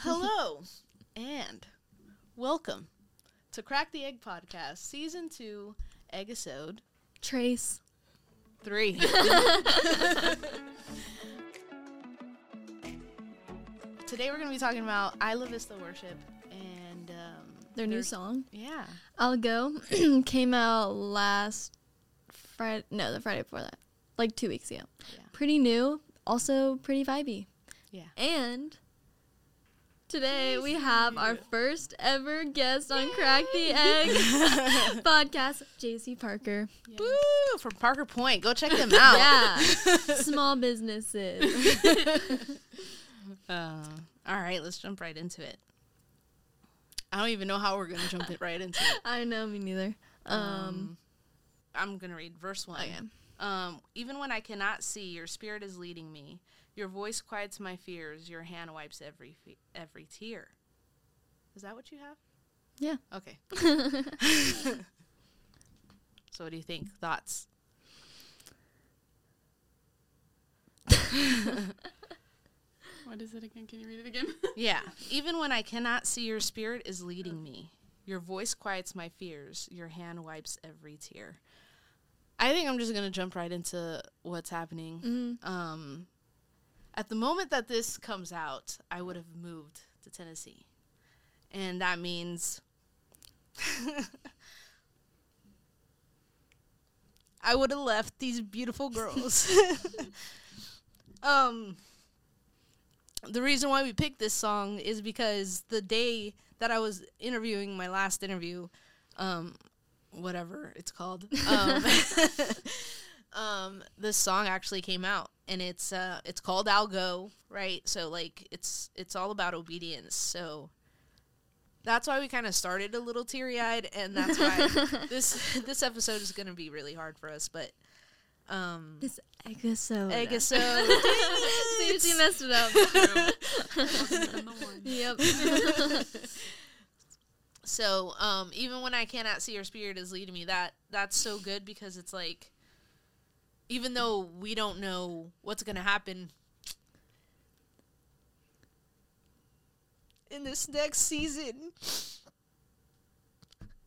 Hello and welcome to Crack the Egg Podcast, Season 2, Episode Trace. 3. Today we're going to be talking about I Isla Vista Worship and um, Their new song. Yeah. I'll go came out last Friday. No, the Friday before that, like two weeks ago. Yeah. Pretty new, also pretty vibey. Yeah. And today we have our first ever guest on Crack the Egg podcast, JC Parker. Woo! From Parker Point. Go check them out. Yeah, small businesses. Uh, all right, let's jump right into it. I don't even know how we're going to jump it right into it. I know me neither. Um, Um, I'm going to read verse 1. okay. Um, even when I cannot see, your spirit is leading me. Your voice quiets my fears. Your hand wipes every fe- every tear. Is that what you have? Yeah. Okay. so, what do you think? Thoughts? What is it again? Can you read it again? Yeah. Even when I cannot see, your spirit is leading me. Your voice quiets my fears. Your hand wipes every tear. I think I'm just gonna jump right into what's happening. Mm, Um, at the moment that this comes out, I would have moved to Tennessee, and that means I would have left these beautiful girls. um, the reason why we picked this song is because the day that I was interviewing my last interview, um, whatever it's called, um, um, this song actually came out, and it's uh, it's called "I'll Go," right? So like, it's it's all about obedience. So that's why we kind of started a little teary eyed, and that's why this this episode is gonna be really hard for us. But um, this episode. episode. you messed it up. And the one. yep. So, um, even when I cannot see your spirit is leading me, that that's so good because it's like, even though we don't know what's gonna happen in this next season,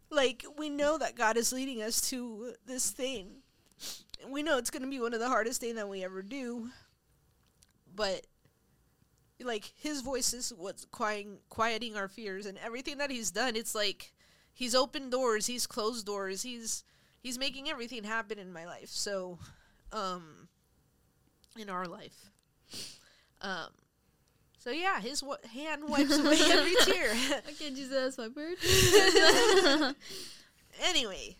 like we know that God is leading us to this thing, we know it's gonna be one of the hardest things that we ever do, but like his voice is what's quieting quieting our fears and everything that he's done it's like he's opened doors he's closed doors he's he's making everything happen in my life. So um in our life. Um so yeah his wa- hand wipes away every tear. Okay, Jesus, my word. anyway.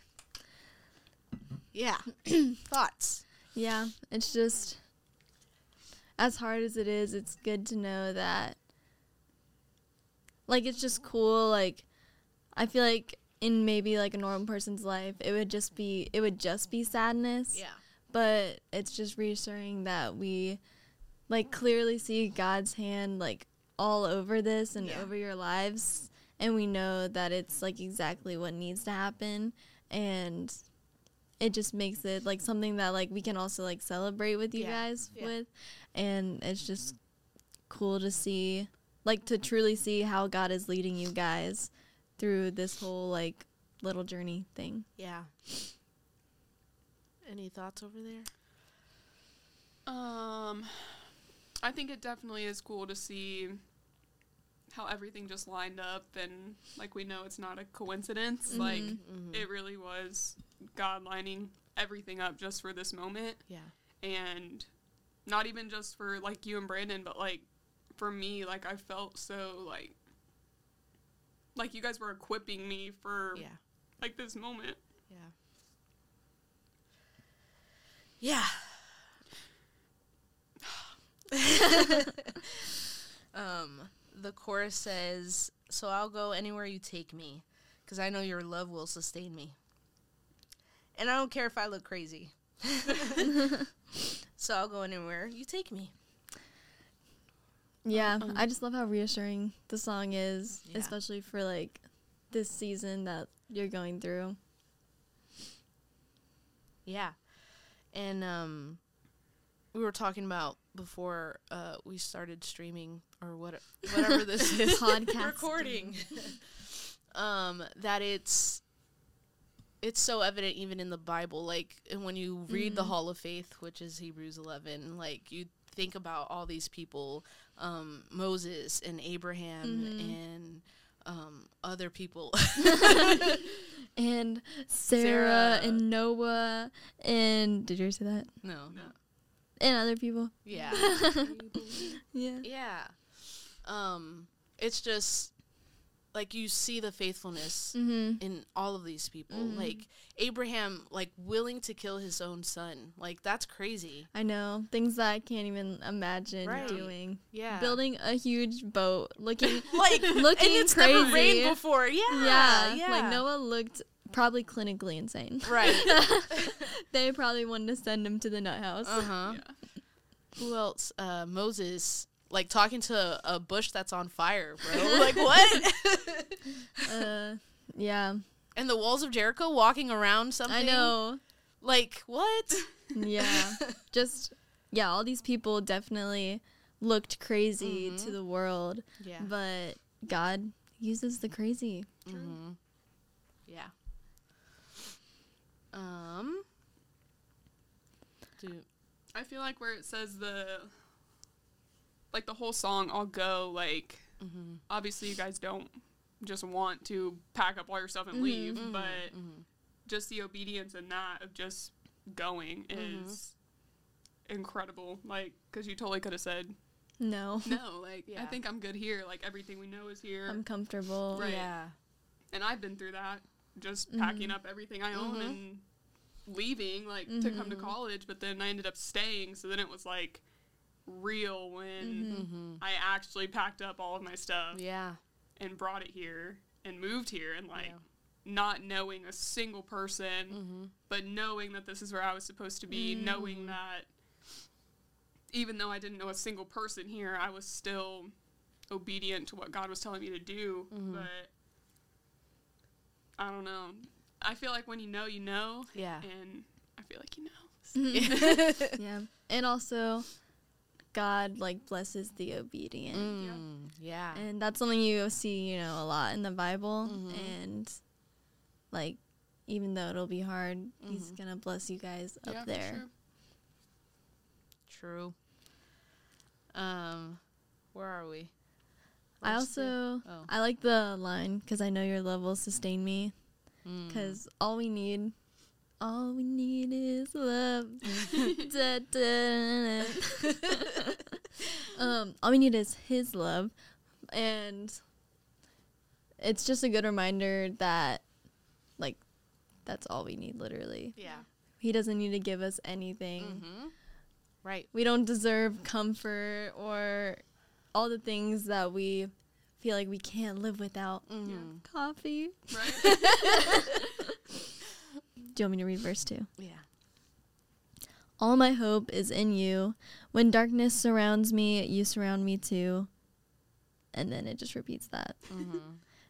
Yeah thoughts. Yeah, it's just as hard as it is, it's good to know that like it's just cool like I feel like in maybe like a normal person's life, it would just be it would just be sadness. yeah But it's just reassuring that we like clearly see God's hand like all over this and Yeah. over your lives and we know that it's like exactly what needs to happen and it just makes it like something that like we can also like celebrate with you Yeah. guys Yeah. with and it's just cool to see like to truly see how God is leading you guys through this whole like little journey thing. yeah any thoughts over there Um, I think it definitely is cool to see how everything just lined up, and like we know, it's not a coincidence. Like Mhm. it really was God lining everything up just for this moment, yeah and not even just for like you and Brandon, but like for me, like I felt so like like you guys were equipping me for yeah like this moment. Yeah. Yeah. um, the chorus says, "So I'll go anywhere you take me, because I know your love will sustain me, and I don't care if I look crazy. so I'll go anywhere you take me." Yeah, Um, I just love how reassuring the song is, Yeah. especially for like this season that you're going through. Yeah. And um we were talking about before uh we started streaming or what whatever this is Podcasting. recording um that it's it's so evident even in the bible like and when you read the Mhm. hall of faith which is hebrews 11 like you think about all these people um moses and abraham Mhm. and um other people and Sarah, Sarah. and Noah and did you ever say that? no No. And other people. yeah Yeah. yeah um it's just like you see the faithfulness Mm-hmm. in all of these people Mhm. like abraham like willing to kill his own son like that's crazy I know things that I can't even imagine Right. doing. yeah Building a huge boat, looking like looking and it's crazy. never rained before yeah yeah, yeah like Noah looked probably clinically insane. right they probably wanted to send him to the nut house. uh-huh Yeah. who else uh moses like talking to a bush that's on fire bro like what Uh, yeah, and the walls of jericho walking around something I know. like what Yeah, just yeah, all these people definitely looked crazy Mhm. to the world, yeah but God uses the crazy. hmm Yeah. Um. Do I feel like where it says the like the whole song I'll go like mm-hmm, obviously you guys don't just want to pack up all your stuff and Mhm. leave, Mhm, but mhm. just the obedience and that of just going Mhm. is incredible. Like, because you totally could have said No, no. Like, yeah. I think I'm good here. Like everything we know is here, I'm comfortable. Right. Yeah. and I've been through that. Just packing Mhm. up everything I own Mhm. and leaving, like to come to Mhm. college. But then I ended up staying. So then it was like real when Mhm. Mm-hmm. I actually packed up all of my stuff Yeah. and brought it here and moved here and like Yeah. not knowing a single person Mm-hmm. but knowing that this is where I was supposed to be, knowing Mm. that even though I didn't know a single person here, I was still obedient to what God was telling me to do. Mhm. But I don't know. I feel like when you know, you know, Yeah. and I feel like you know. Yeah, and also God like blesses the obedient. Mm, yeah. And that's something you see, you know, a lot in the Bible. Mhm. And like, even though it'll be hard, He's Mhm. gonna bless you guys up yeah, there. sure. True. Um, where are we? I Verse three? also Oh. I like the line because I know your love will sustain me. Mm. Because all we need, all we need is love. Da, da, da, um, all we need is His love, and it's just a good reminder that, like, that's all we need. Literally, yeah. He doesn't need to give us anything. Mm-hmm. Right. We don't deserve comfort or all the things that we feel like we can't live without. Mm-hmm. Coffee. Right? Do you want me to read verse two? Yeah. All my hope is in you. When darkness surrounds me, you surround me too. And then it just repeats that. Mm-hmm.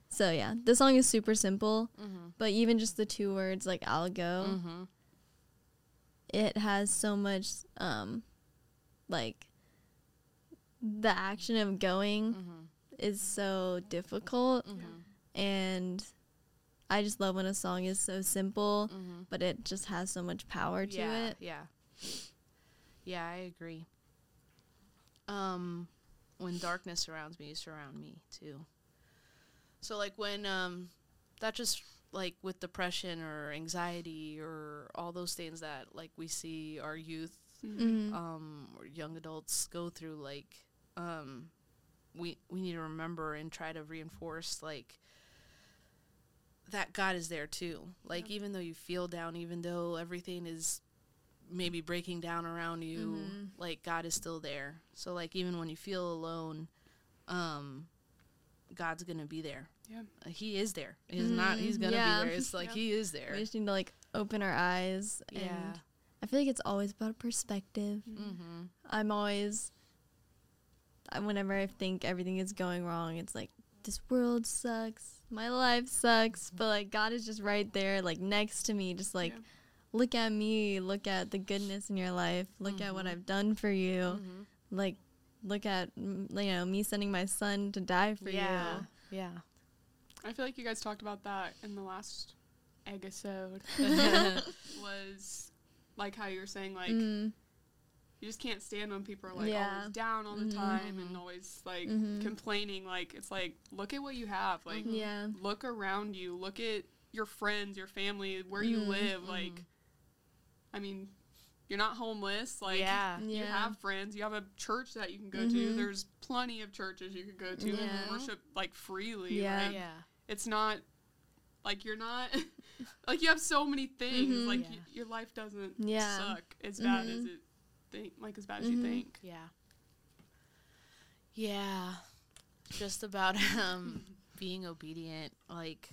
So yeah, the song is super simple, Mm-hmm. but even just the two words like I'll go, Mm-hmm. it has so much um like the action of going Mm-hmm. is so difficult Mm-hmm. and I just love when a song is so simple, Mm-hmm. but it just has so much power to yeah, it. Yeah. Yeah, I agree. Um, when darkness surrounds me, you surround me too. So like when um, that just like with depression or anxiety or all those things that like we see our youth Mhm. um or young adults go through like um we we need to remember and try to reinforce like that God is there too. Like even though you feel down, even though everything is maybe breaking down around you, Mhm. like God is still there. So like even when you feel alone, um God's going to be there. Yeah. Uh, he is there. He's not he's going to Yeah. be there. It's like Yeah. he is there. We just need to like open our eyes yeah. and I feel like it's always about perspective. Mhm. I'm always, I, whenever I think everything is going wrong, it's like, this world sucks. My life sucks. But like, God is just right there, like next to me, just like, Yeah. look at me, look at the goodness in your life, look at what Mhm. I've done for you. Mhm. Like, look at you know me sending my son to die for you. yeah. Yeah. I feel like you guys talked about that in the last episode. was like how you were saying like. Mm, you just can't stand when people are like Yeah. always down all the Mhm. time and always like Mhm. complaining like it's like look at what you have like yeah. look around you look at your friends your family where you Mhm. live like i mean you're not homeless like yeah. you Yeah. have friends you have a church that you can go to there's plenty of churches you could go to Yeah. and worship like freely Yeah. like, Yeah. it's not like you're not like you have so many things Mhm. like Yeah. y- your life doesn't Yeah. suck as bad as Mhm. it think like as bad as you Mhm. think Yeah. Yeah. Just about um being obedient like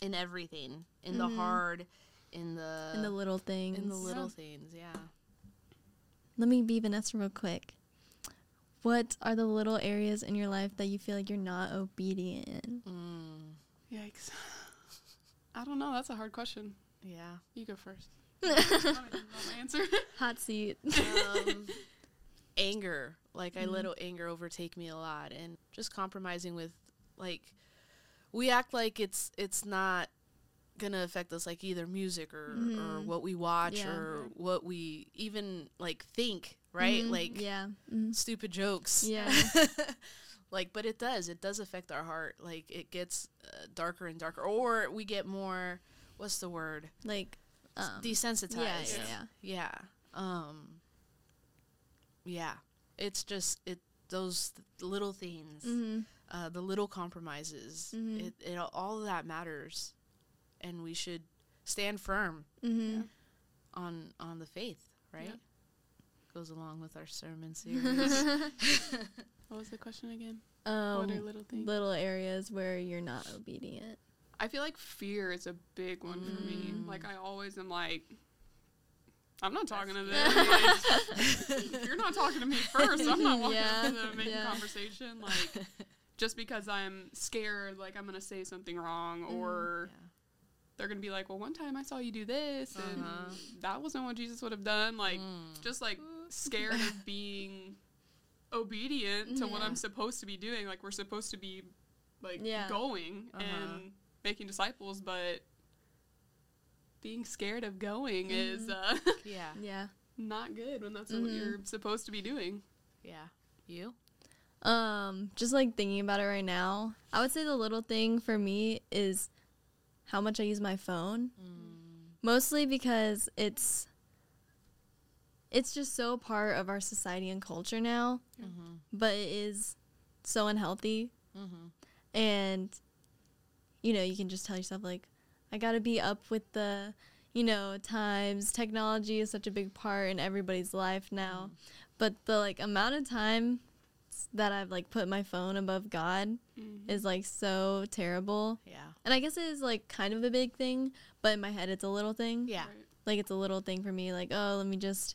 in everything. In the Mhm. hard, in the In the little things. in the little Yeah. things, yeah. Let me be Vanessa real quick. What are the little areas in your life that you feel like you're not obedient in? Mm, yikes i don't know that's a hard question yeah. you go first I don't even know my answer Hot seat. um, anger. Like I Mhm. let anger overtake me a lot, and just compromising with like we act like it's it's not gonna affect us like either music or or Mhm. what we watch Yeah. or what we even like think right Mhm. like yeah. Mhm. stupid jokes Yeah. like but it does it does affect our heart like it gets uh, darker and darker or we get more what's the word Like um, desensitized yeah, yeah, yeah. yeah. Um yeah. It's just it those little things, Mm-hmm. uh the little compromises. Mhm. It it all of that matters and we should stand firm Mm-hmm. on on the faith, right? Yep. Goes along with our sermon series. what was the question again um, what are little things little areas where you're not obedient. I feel like fear is a big one for me. Mm. Like I always am like, I'm not talking to them. Like, you're not talking to me first, I'm not walking Yeah, up to them and making yeah. conversation. Like just because I'm scared, like I'm gonna say something wrong, Mm-hmm. or they're gonna be like, well, one time I saw you do this, and Uh-huh. that wasn't what Jesus would have done. Like Mm. just like scared of being obedient to what I'm supposed to be doing. Like we're supposed to be like Yeah. going Uh-huh. and making disciples, but being scared of going is uh, yeah. Yeah. not good when that's what Mhm. you're supposed to be doing. Yeah. You? Um, just like thinking about it right now, I would say the little thing for me is how much I use my phone. Mm. Mostly because it's it's just so part of our society and culture now, Mhm. but it is so unhealthy Mhm. and you know, you can just tell yourself like I got to be up with the you know, times technology is such a big part in everybody's life now. But the like amount of time that I've like put my phone above God Mm-hmm. is like so terrible. Yeah. And I guess it is like kind of a big thing, but in my head it's a little thing. Yeah. Like it's a little thing for me like, oh, let me just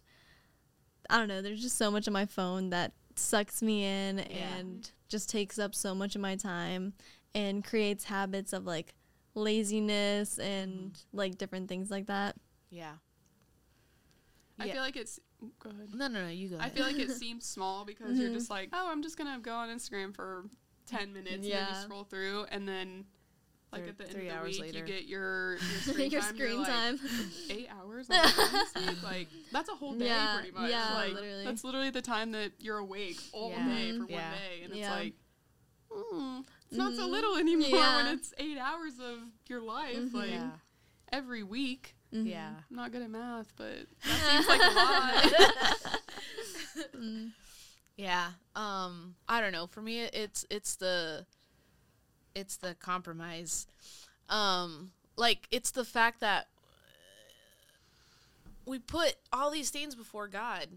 I don't know, there's just so much on my phone that sucks me in Yeah. and just takes up so much of my time and creates habits of like laziness and like different things like that. Yeah. I Yeah. feel like it's. Go ahead. No, no, no. You go. I feel like it seems small because you're Mhm. just like, oh, I'm just gonna go on Instagram for ten minutes and then Yeah. you scroll through, and then like Three- at the end of the hours week later. you get your your screen Your time. you're like, time. Eight hours on the phone this week? Like that's a whole day Yeah, pretty much. yeah, like literally. that's literally the time that you're awake all Yeah. day for Yeah. one day, and Yeah. it's like. Mm, it's not so Mhm. little anymore Yeah. when it's eight hours of your life, Mhm. like yeah. every week. Mhm. Yeah. I'm not good at math, but that seems like a lot. Mm. Yeah. Um I don't know. For me it's it's the it's the compromise. Um like it's the fact that we put all these things before God.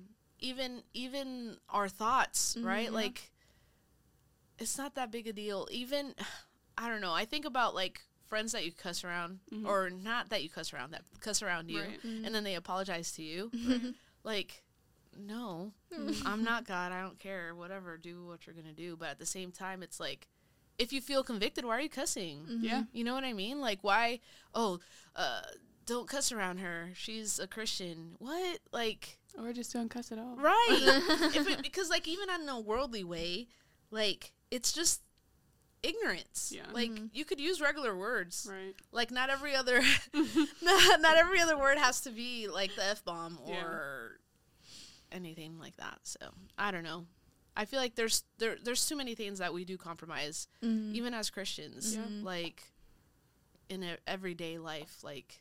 Even even our thoughts, right? Mhm. Like it's not that big a deal. Even I don't know. I think about like friends that you cuss around Mhm. or not that you cuss around that cuss around you Right. and then they apologize to you. like no, Mm-hmm. I'm not God. I don't care. Whatever. Do what you're going to do. But at the same time, it's like, if you feel convicted, why are you cussing? Mhm. Yeah. You know what I mean? Like, why? Oh, uh, don't cuss around her. She's a Christian. What? Like, Or just don't cuss at all. right? if it, because like even in a worldly way, like it's just ignorance. Yeah. Like you could use regular words. Right. Like not every other, not, not every other word has to be like the f bomb or Yeah. anything like that. So I don't know. I feel like there's there there's too many things that we do compromise, Mhm. even as Christians. Yeah. Like in a everyday life, like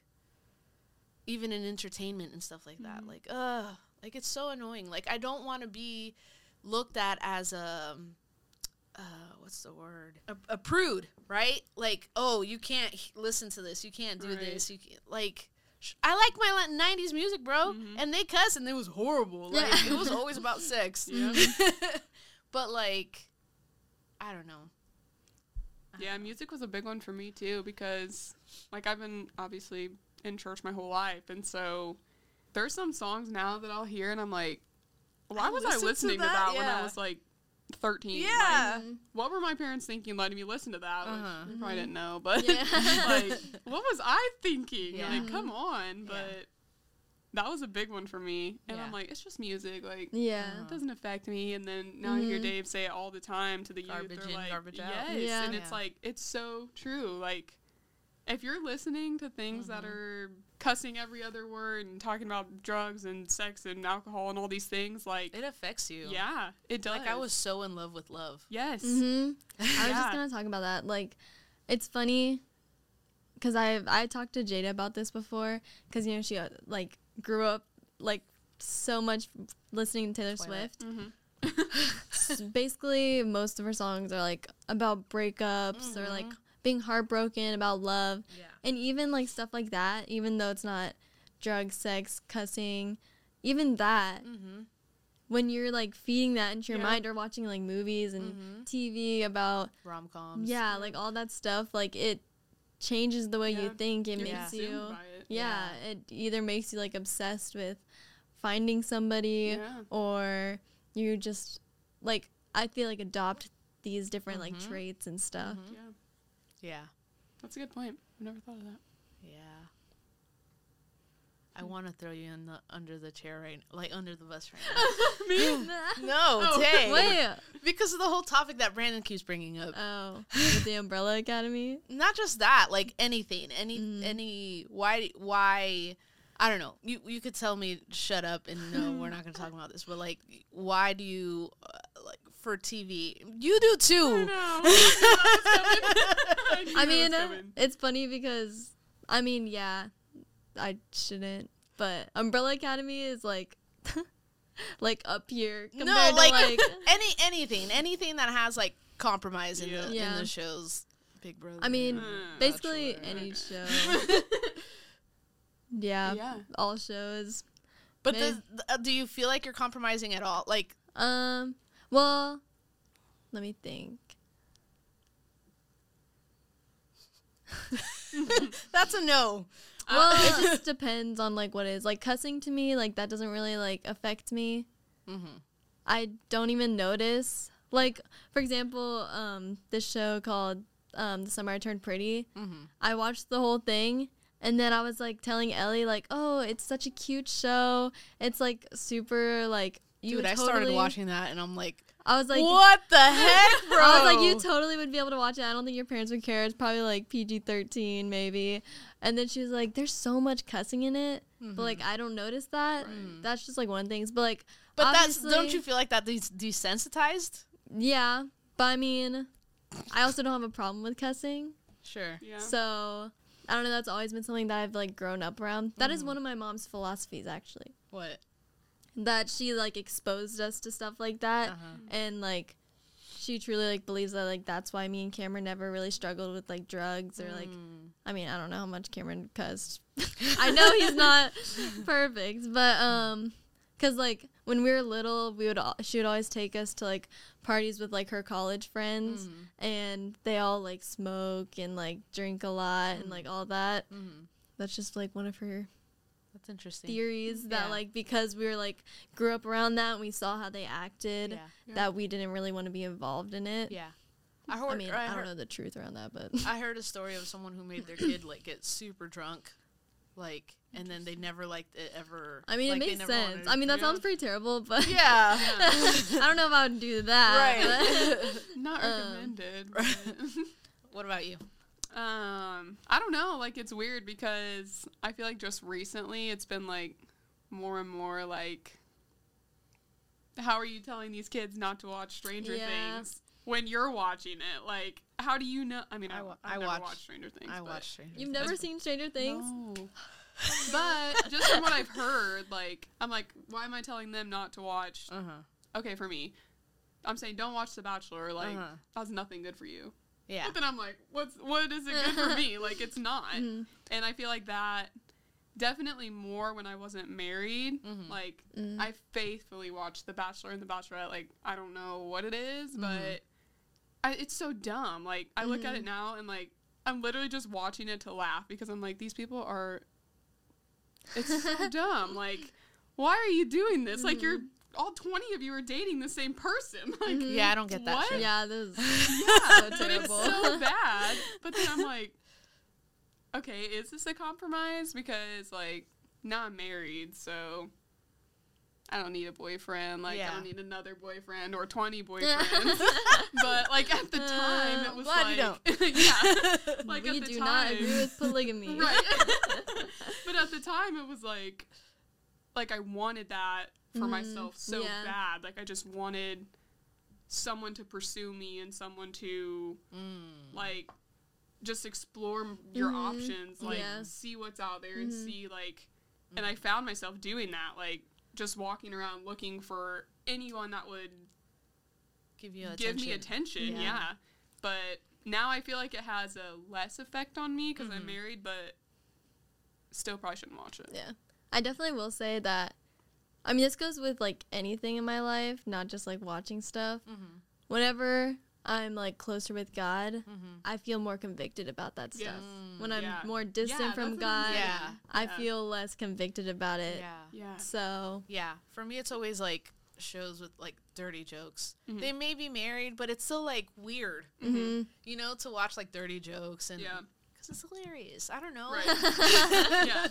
even in entertainment and stuff like that. Mhm. Like, uh, like it's so annoying. Like I don't want to be looked at as a uh, what's the word? A, a prude, right? Like, oh, you can't h- listen to this. You can't do Right. this. You can't, like. sh- I like my li- '90s music, bro, Mhm. and they cuss, and it was horrible. Like Yeah. it was always about sex. Yeah. but like, I don't know. Yeah, music was a big one for me too because like I've been obviously in church my whole life and so there's some songs now that I'll hear and I'm like why I was I listened to listening to that, that, when. I was like 13? Yeah. Mhm. what were my parents thinking letting me listen to that? Which Uh-huh. they probably didn't know, but Yeah. like what was I thinking? Yeah. Like come on, Yeah. but that was a big one for me. And I'm like it's just music like Yeah. Uh-huh. it doesn't affect me. And then now I hear Mhm. Dave say it all the time to the Garbage youth. in, They're like, garbage out. yes, Yeah. and Yeah. it's like it's so true. Like if you're listening to things that Mhm. are cussing every other word and talking about drugs and sex and alcohol and all these things, like It affects you. yeah, it does. Like I was so in love with love. yes, mm-hmm. I was just gonna talk about that. Like, it's funny because I I talked to Jada about this before because you know she uh, like grew up like so much listening to Taylor Twilight. Swift. hmm Basically, most of her songs are like about breakups or like Mhm. being heartbroken about love, Yeah. And even like stuff like that. Even though it's not drug, sex, cussing, even that Mm-hmm. when you're like feeding that into your Yeah. mind or watching like movies and Mm-hmm. TV about Rom coms. yeah, like all that stuff, like it changes the way you think. It You're makes you, it. yeah, Yeah. it either makes you like obsessed with finding somebody Yeah. or you just like I feel like adopt these different like Mhm. traits and stuff. Mhm. yeah, Yeah. That's a good point. I never thought of that. Yeah. I want to throw you in the under the chair right, like under the bus right now. Me? no, dang. Wait, Because of the whole topic that Brandon keeps bringing up. oh, with the Umbrella Academy. Not just that, like anything, any, Mhm. any. Why, why? I don't know. You you could tell me shut up and no, we're not going to talk about this. But like, why do you for TV? You do I too. I I was mean, coming. it's funny because I mean, yeah, I shouldn't, but Umbrella Academy is like like up here No, to like, like any anything, anything that has like compromise in Yeah. the in the shows. Big Brother. I mean, Uh, basically any show. yeah, yeah. all shows. but the, the- uh, do you feel like you're compromising at all? Like, Um, well, let me think. that's a no. Well, it just depends on like what it is. Like cussing to me, like that doesn't really like affect me. Mm-hmm. I don't even notice. Like, for example, um, this show called um, The Summer I Turned Pretty. Mm-hmm. I watched the whole thing, and then I was like telling Ellie, like, "Oh, it's such a cute show. It's like super like you Dude, would I started watching that and I'm like, I was like, what the heck, bro? I was like, you totally would be able to watch it. I don't think your parents would care. It's probably like PG thirteen, maybe. And then she was like, "There's so much cussing in it, but like I don't notice that. Right. That's just like one thing. the. But like, but that's don't you feel like that des- desensitized? yeah. But I mean, I also don't have a problem with cussing. Sure. Yeah. So I don't know. That's always been something that I've like grown up around. That is Mhm. one of my mom's philosophies, actually. What? That she like exposed us to stuff like that, Uh-huh. and like she truly like believes that like that's why me and Cameron never really struggled with like drugs or like. Mm. I mean, I don't know how much Cameron cussed. I know he's not perfect, but um, cause like when we were little, we would al- she would always take us to like parties with like her college friends, Mhm. and they all like smoke and like drink a lot and Mhm. like all that. Mhm. That's just like one of her That's interesting. theories that like because we were like grew up around that and we saw how they acted Yeah. Yeah. that we didn't really want to be involved in it. Yeah. I heard. I mean, I, I, don't know the truth around that, but I heard a story of someone who made their kid like get super drunk like, and then they never liked it ever. I mean, like, it makes sense. I mean, that sounds pretty terrible, but yeah, I don't know if I would do that. right. Not Um, recommended. but- what about you? Um, I don't know. Like it's weird because I feel like just recently it's been like more and more like, how are you telling these kids not to watch Stranger Yeah. Things when you're watching it? Like, how do you know? I mean, I I, wa- I've I never watched- watched Stranger Things. I but- watched Stranger You've Things. never seen Stranger Things? No. but just from what I've heard, like, I'm like, why am I telling them not to watch? Uh huh. Okay, for me, I'm saying don't watch The Bachelor. Like, Uh-huh. that's nothing good for you. Yeah. But then I'm like, what's what is it good for me? Like it's not. Mhm. And I feel like that definitely more when I wasn't married. Mhm. Like Mm. I faithfully watched The Bachelor and The Bachelorette. Like I don't know what it is, Mhm. but I, it's so dumb. Like I look at it now and like I'm literally just watching it to laugh because I'm like these people are. It's so dumb. Like why are you doing this? Like you're all 20 of you are dating the same person. Like Mhm. Yeah, I don't get that. What? shit. Yeah, this is yeah, so but it's so bad. But then I'm like, okay, is this a compromise? Because like now I'm married, so I don't need a boyfriend. Like Yeah. I don't need another boyfriend or twenty boyfriends. but like at the time, Uh, it was glad you like, yeah, like we at the do time, not agree with polygamy. right. but at the time, it was like, like I wanted that for Mhm. myself so Yeah. bad. Like I just wanted someone to pursue me and someone to Mm. like just explore your Mhm. options like Yeah. see what's out there and Mhm. see like and i found myself doing that like just walking around looking for anyone that would Give you give me attention. attention Yeah. yeah. but now i feel like it has a less effect on me because i'm Mhm. married but still probably shouldn't watch it Yeah. I definitely will say that I mean this goes with like anything in my life, not just like watching stuff. Mm-hmm. Whenever I'm like closer with God, Mm-hmm. I feel more convicted about that stuff. Mm. When I'm Yeah. more distant Yeah, from that's what I'm God. Yeah. I Yeah. feel less convicted about it. Yeah. yeah So, Yeah. For me, it's always like shows with like dirty jokes. Mhm. They may be married, but it's still like weird, hmm you know, to watch like dirty jokes and Yeah. because it's hilarious. I don't know. Right. Yeah.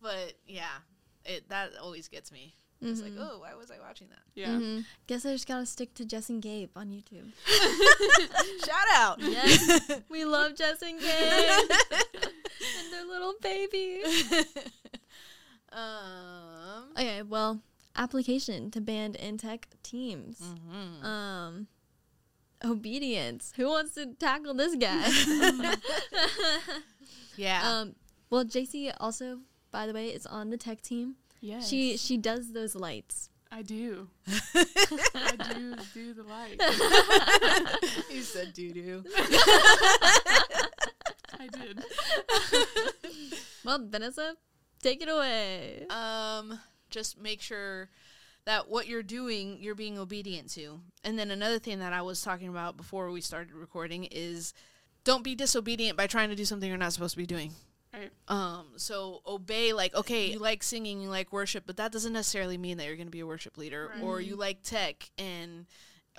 But yeah, it that always gets me. It's like, oh, why was I watching that? yeah Mm-hmm. Guess I just gotta stick to Jess and Gabe on YouTube. Shout out. Yes, we love Jess and Gabe and their little baby. um. Okay, well, application to band and tech teams. mhm. Um, obedience. Who wants to tackle this guy? yeah. um, well, JC also, by the way, is on the tech team. yeah She she does those lights. i do i do do the light you said doo doo. i did Well, Vanessa, take it away. um just make sure that what you're doing you're being obedient to and then another thing that i was talking about before we started recording is don't be disobedient by trying to do something you're not supposed to be doing right um so obey like okay you like singing you like worship but that doesn't necessarily mean that you're going to be a worship leader Right. or you like tech and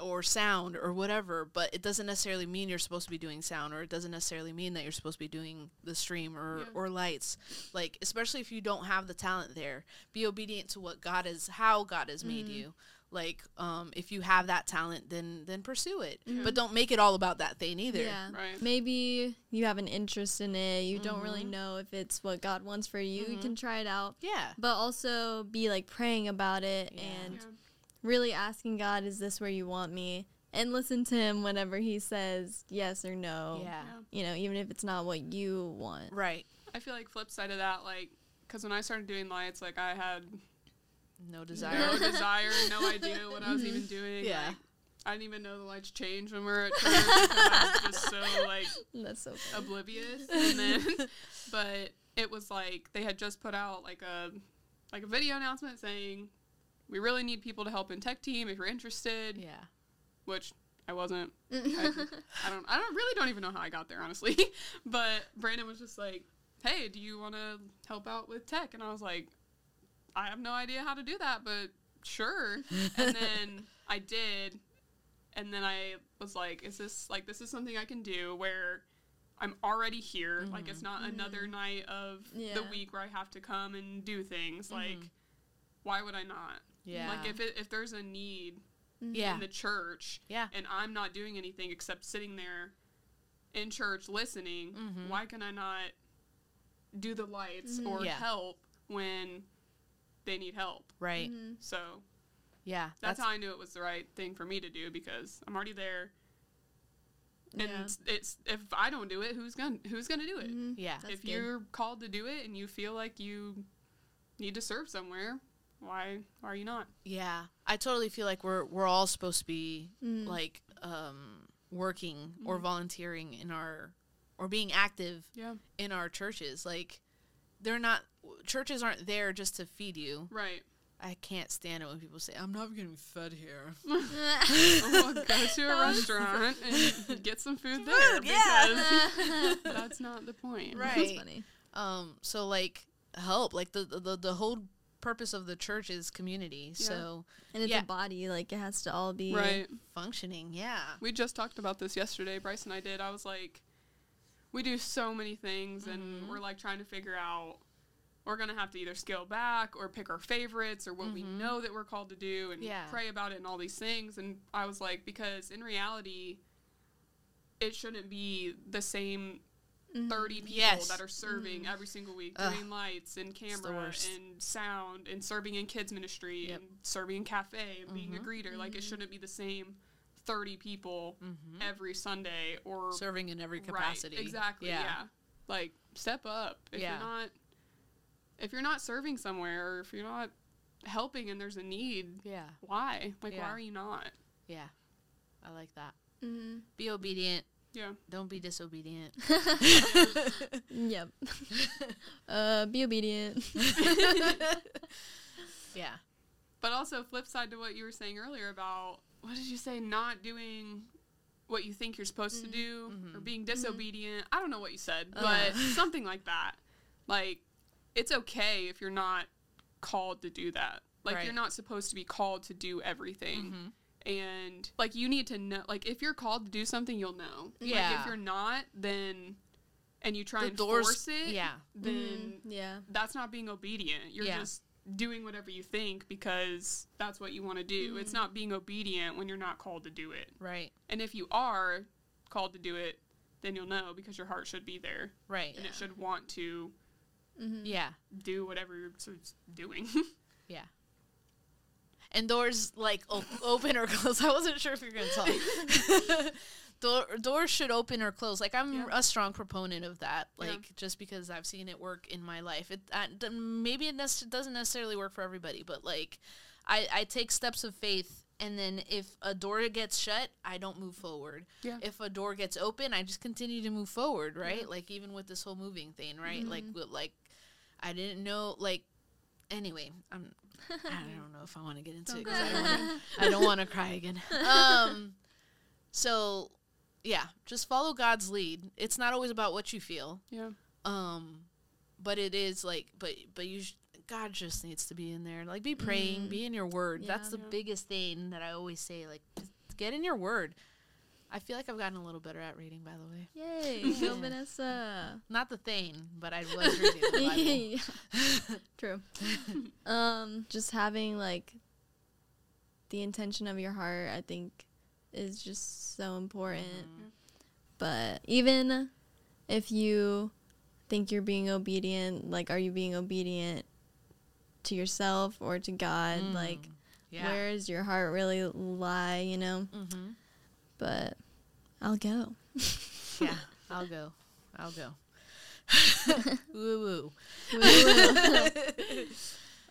or sound or whatever but it doesn't necessarily mean you're supposed to be doing sound or it doesn't necessarily mean that you're supposed to be doing the stream or Yeah. or lights like especially if you don't have the talent there be obedient to what God is how God has made Mhm. you like um if you have that talent then then pursue it Mhm. but don't make it all about that thing either Yeah. right Maybe you have an interest in it. You don't really Mhm. know if it's what God wants for you. You Mhm. can try it out. yeah But also be like praying about it Yeah. and yeah. really asking God, is this where you want me? And listen to him whenever he says yes or no. yeah yeah. You know, even if it's not what you want. right I feel like flip side of that, like, because when I started doing lights, like I had no desire no desire, no idea what I was even doing. Yeah. like, I didn't even know the lights change when we are at church I was just so like That's so funny. oblivious. And then, but it was like they had just put out like a like a video announcement saying we really need people to help in tech team if you're interested. yeah Which I wasn't. I, I don't. I don't really don't even know how I got there, honestly. but Brandon was just like, "Hey, do you want to help out with tech?" And I was like, "I have no idea how to do that, but sure." and then I did, and then I was like, "Is this like this is something I can do where I'm already here. Like it's not another night of the week where I have to come and do things. Like Mhm. why would I not? Yeah. Like if it, if there's a need yeah. in the church Yeah. and I'm not doing anything except sitting there in church listening, Mhm. why can I not do the lights or Yeah. help when they need help? Right. Mhm. So Yeah. that's, how I knew it was the right thing for me to do because I'm already there. And Yeah. it's if I don't do it, who's gonna who's gonna do it? Mhm. yeah. That's if good. you're called to do it and you feel like you need to serve somewhere, why are you not? Yeah. I totally feel like we're we're all supposed to be Mm. like um working or Mhm. volunteering in our or being active Yeah. in our churches. Like they're not churches aren't there just to feed you. Right. I can't stand it when people say I'm not getting fed here. Well, go to a restaurant and get some food there Food, yeah. that's not the point. Right. That's funny. Um so like help like the the the whole purpose of the church is community. Yeah. So And it's Yeah. a body, like it has to all be Right. functioning, yeah. We just talked about this yesterday. Bryce and I did. I was like, we do so many things, and Mhm. we're like trying to figure out. We're gonna have to either scale back or pick our favorites or what we Mhm. know that we're called to do and Yeah. pray about it and all these things. And I was like, because in reality, it shouldn't be the same Mhm. 30 people Yes. that are serving every single week Ugh. doing lights and camera and sound and serving in kids ministry Yep. and serving in cafe and being a Mhm. greeter like it shouldn't be the same 30 people Mm-hmm. every sunday or Serving in every Right, capacity. exactly yeah. like step up if Yeah. you're not if you're not serving somewhere or if you're not helping and there's a need Yeah. why like Yeah. why are you not Yeah. I like that. Mhm. Be obedient. yeah Don't be disobedient. Yep. uh, be obedient. yeah. But also, flip side to what you were saying earlier about what did you say? Not doing what you think you're supposed to do or Mhm. being disobedient. I don't know what you said, Uh. but something like that. Like, it's okay if you're not called to do that. Like, Right. you're not supposed to be called to do everything. Mhm. And, like, you need to know, like, if you're called to do something, you'll know. Like, Yeah. if you're not, then, and you try The and doors. force it, Yeah. then Mhm. Yeah. that's not being obedient. You're Yeah. just doing whatever you think because that's what you want to do. It's not being obedient when you're not called to do it. Right. And if you are called to do it, then you'll know because your heart should be there Right. and it should want to Mhm. Yeah. do whatever you're doing. Yeah. And doors like op- open or close. I wasn't sure if you're gonna talk. Door, doors should open or close. Like I'm Yeah. a strong proponent of that. Yeah. Like just because I've seen it work in my life. It d- maybe it doesn't necessarily work for everybody, but like I I take steps of faith. And then if a door gets shut, I don't move forward. Yeah. If a door gets open, I just continue to move forward, right? Yeah. Like even with this whole moving thing, right? Like Mhm. with, like I didn't know like anyway, I'm I don't know if I want to get into it Don't 'cause I go don't there. wanna, I don't want to cry again. Um, so yeah, just follow God's lead. It's not always about what you feel. yeah. Um, but it is like, but but you, sh- God just needs to be in there. Like, be praying, Mm. be in your word. That's the Yeah. biggest thing that I always say. Like, just get in your word. I feel like I've gotten a little better at reading, by the way. Yay, Yeah. go Vanessa. Not the thing, but I was reading the Bible. True. um, just having like the intention of your heart, I think, is just so important. Mhm. But even if you think you're being obedient, like, are you being obedient to yourself or to God? Mm. Like, yeah. where does your heart really lie? You know. Mm-hmm. But I'll go. Yeah, I'll go. I'll go. woo woo.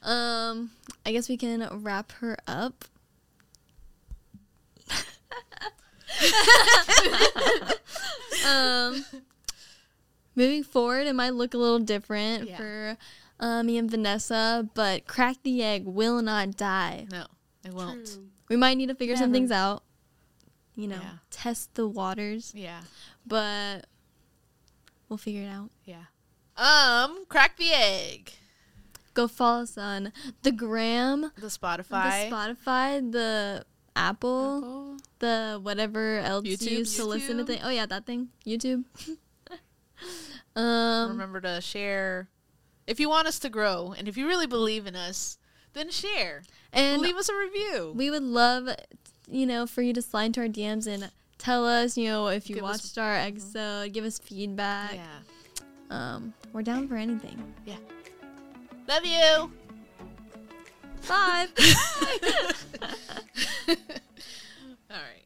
um, I guess we can wrap her up. um, moving forward, it might look a little different Yeah. for uh, me and Vanessa, but crack the egg will not die. No, it won't. True. We might need to figure some things out. You know, Yeah. test the waters, Yeah, but we'll figure it out. yeah. Um, crack the egg. Go follow us on the gram, The Spotify. the Spotify, the Apple, Apple. the whatever else YouTube? you use to listen to YouTube. things. Oh yeah, that thing. YouTube. Um, Remember to share. If you want us to grow, and if you really believe in us, then share. and Leave us a review. we would love, you know, for you to slide into our DMs and tell us, you know, if you Give us- watched our episode, give us feedback. yeah. Um, we're down for anything. Yeah. Love you. Five. All right.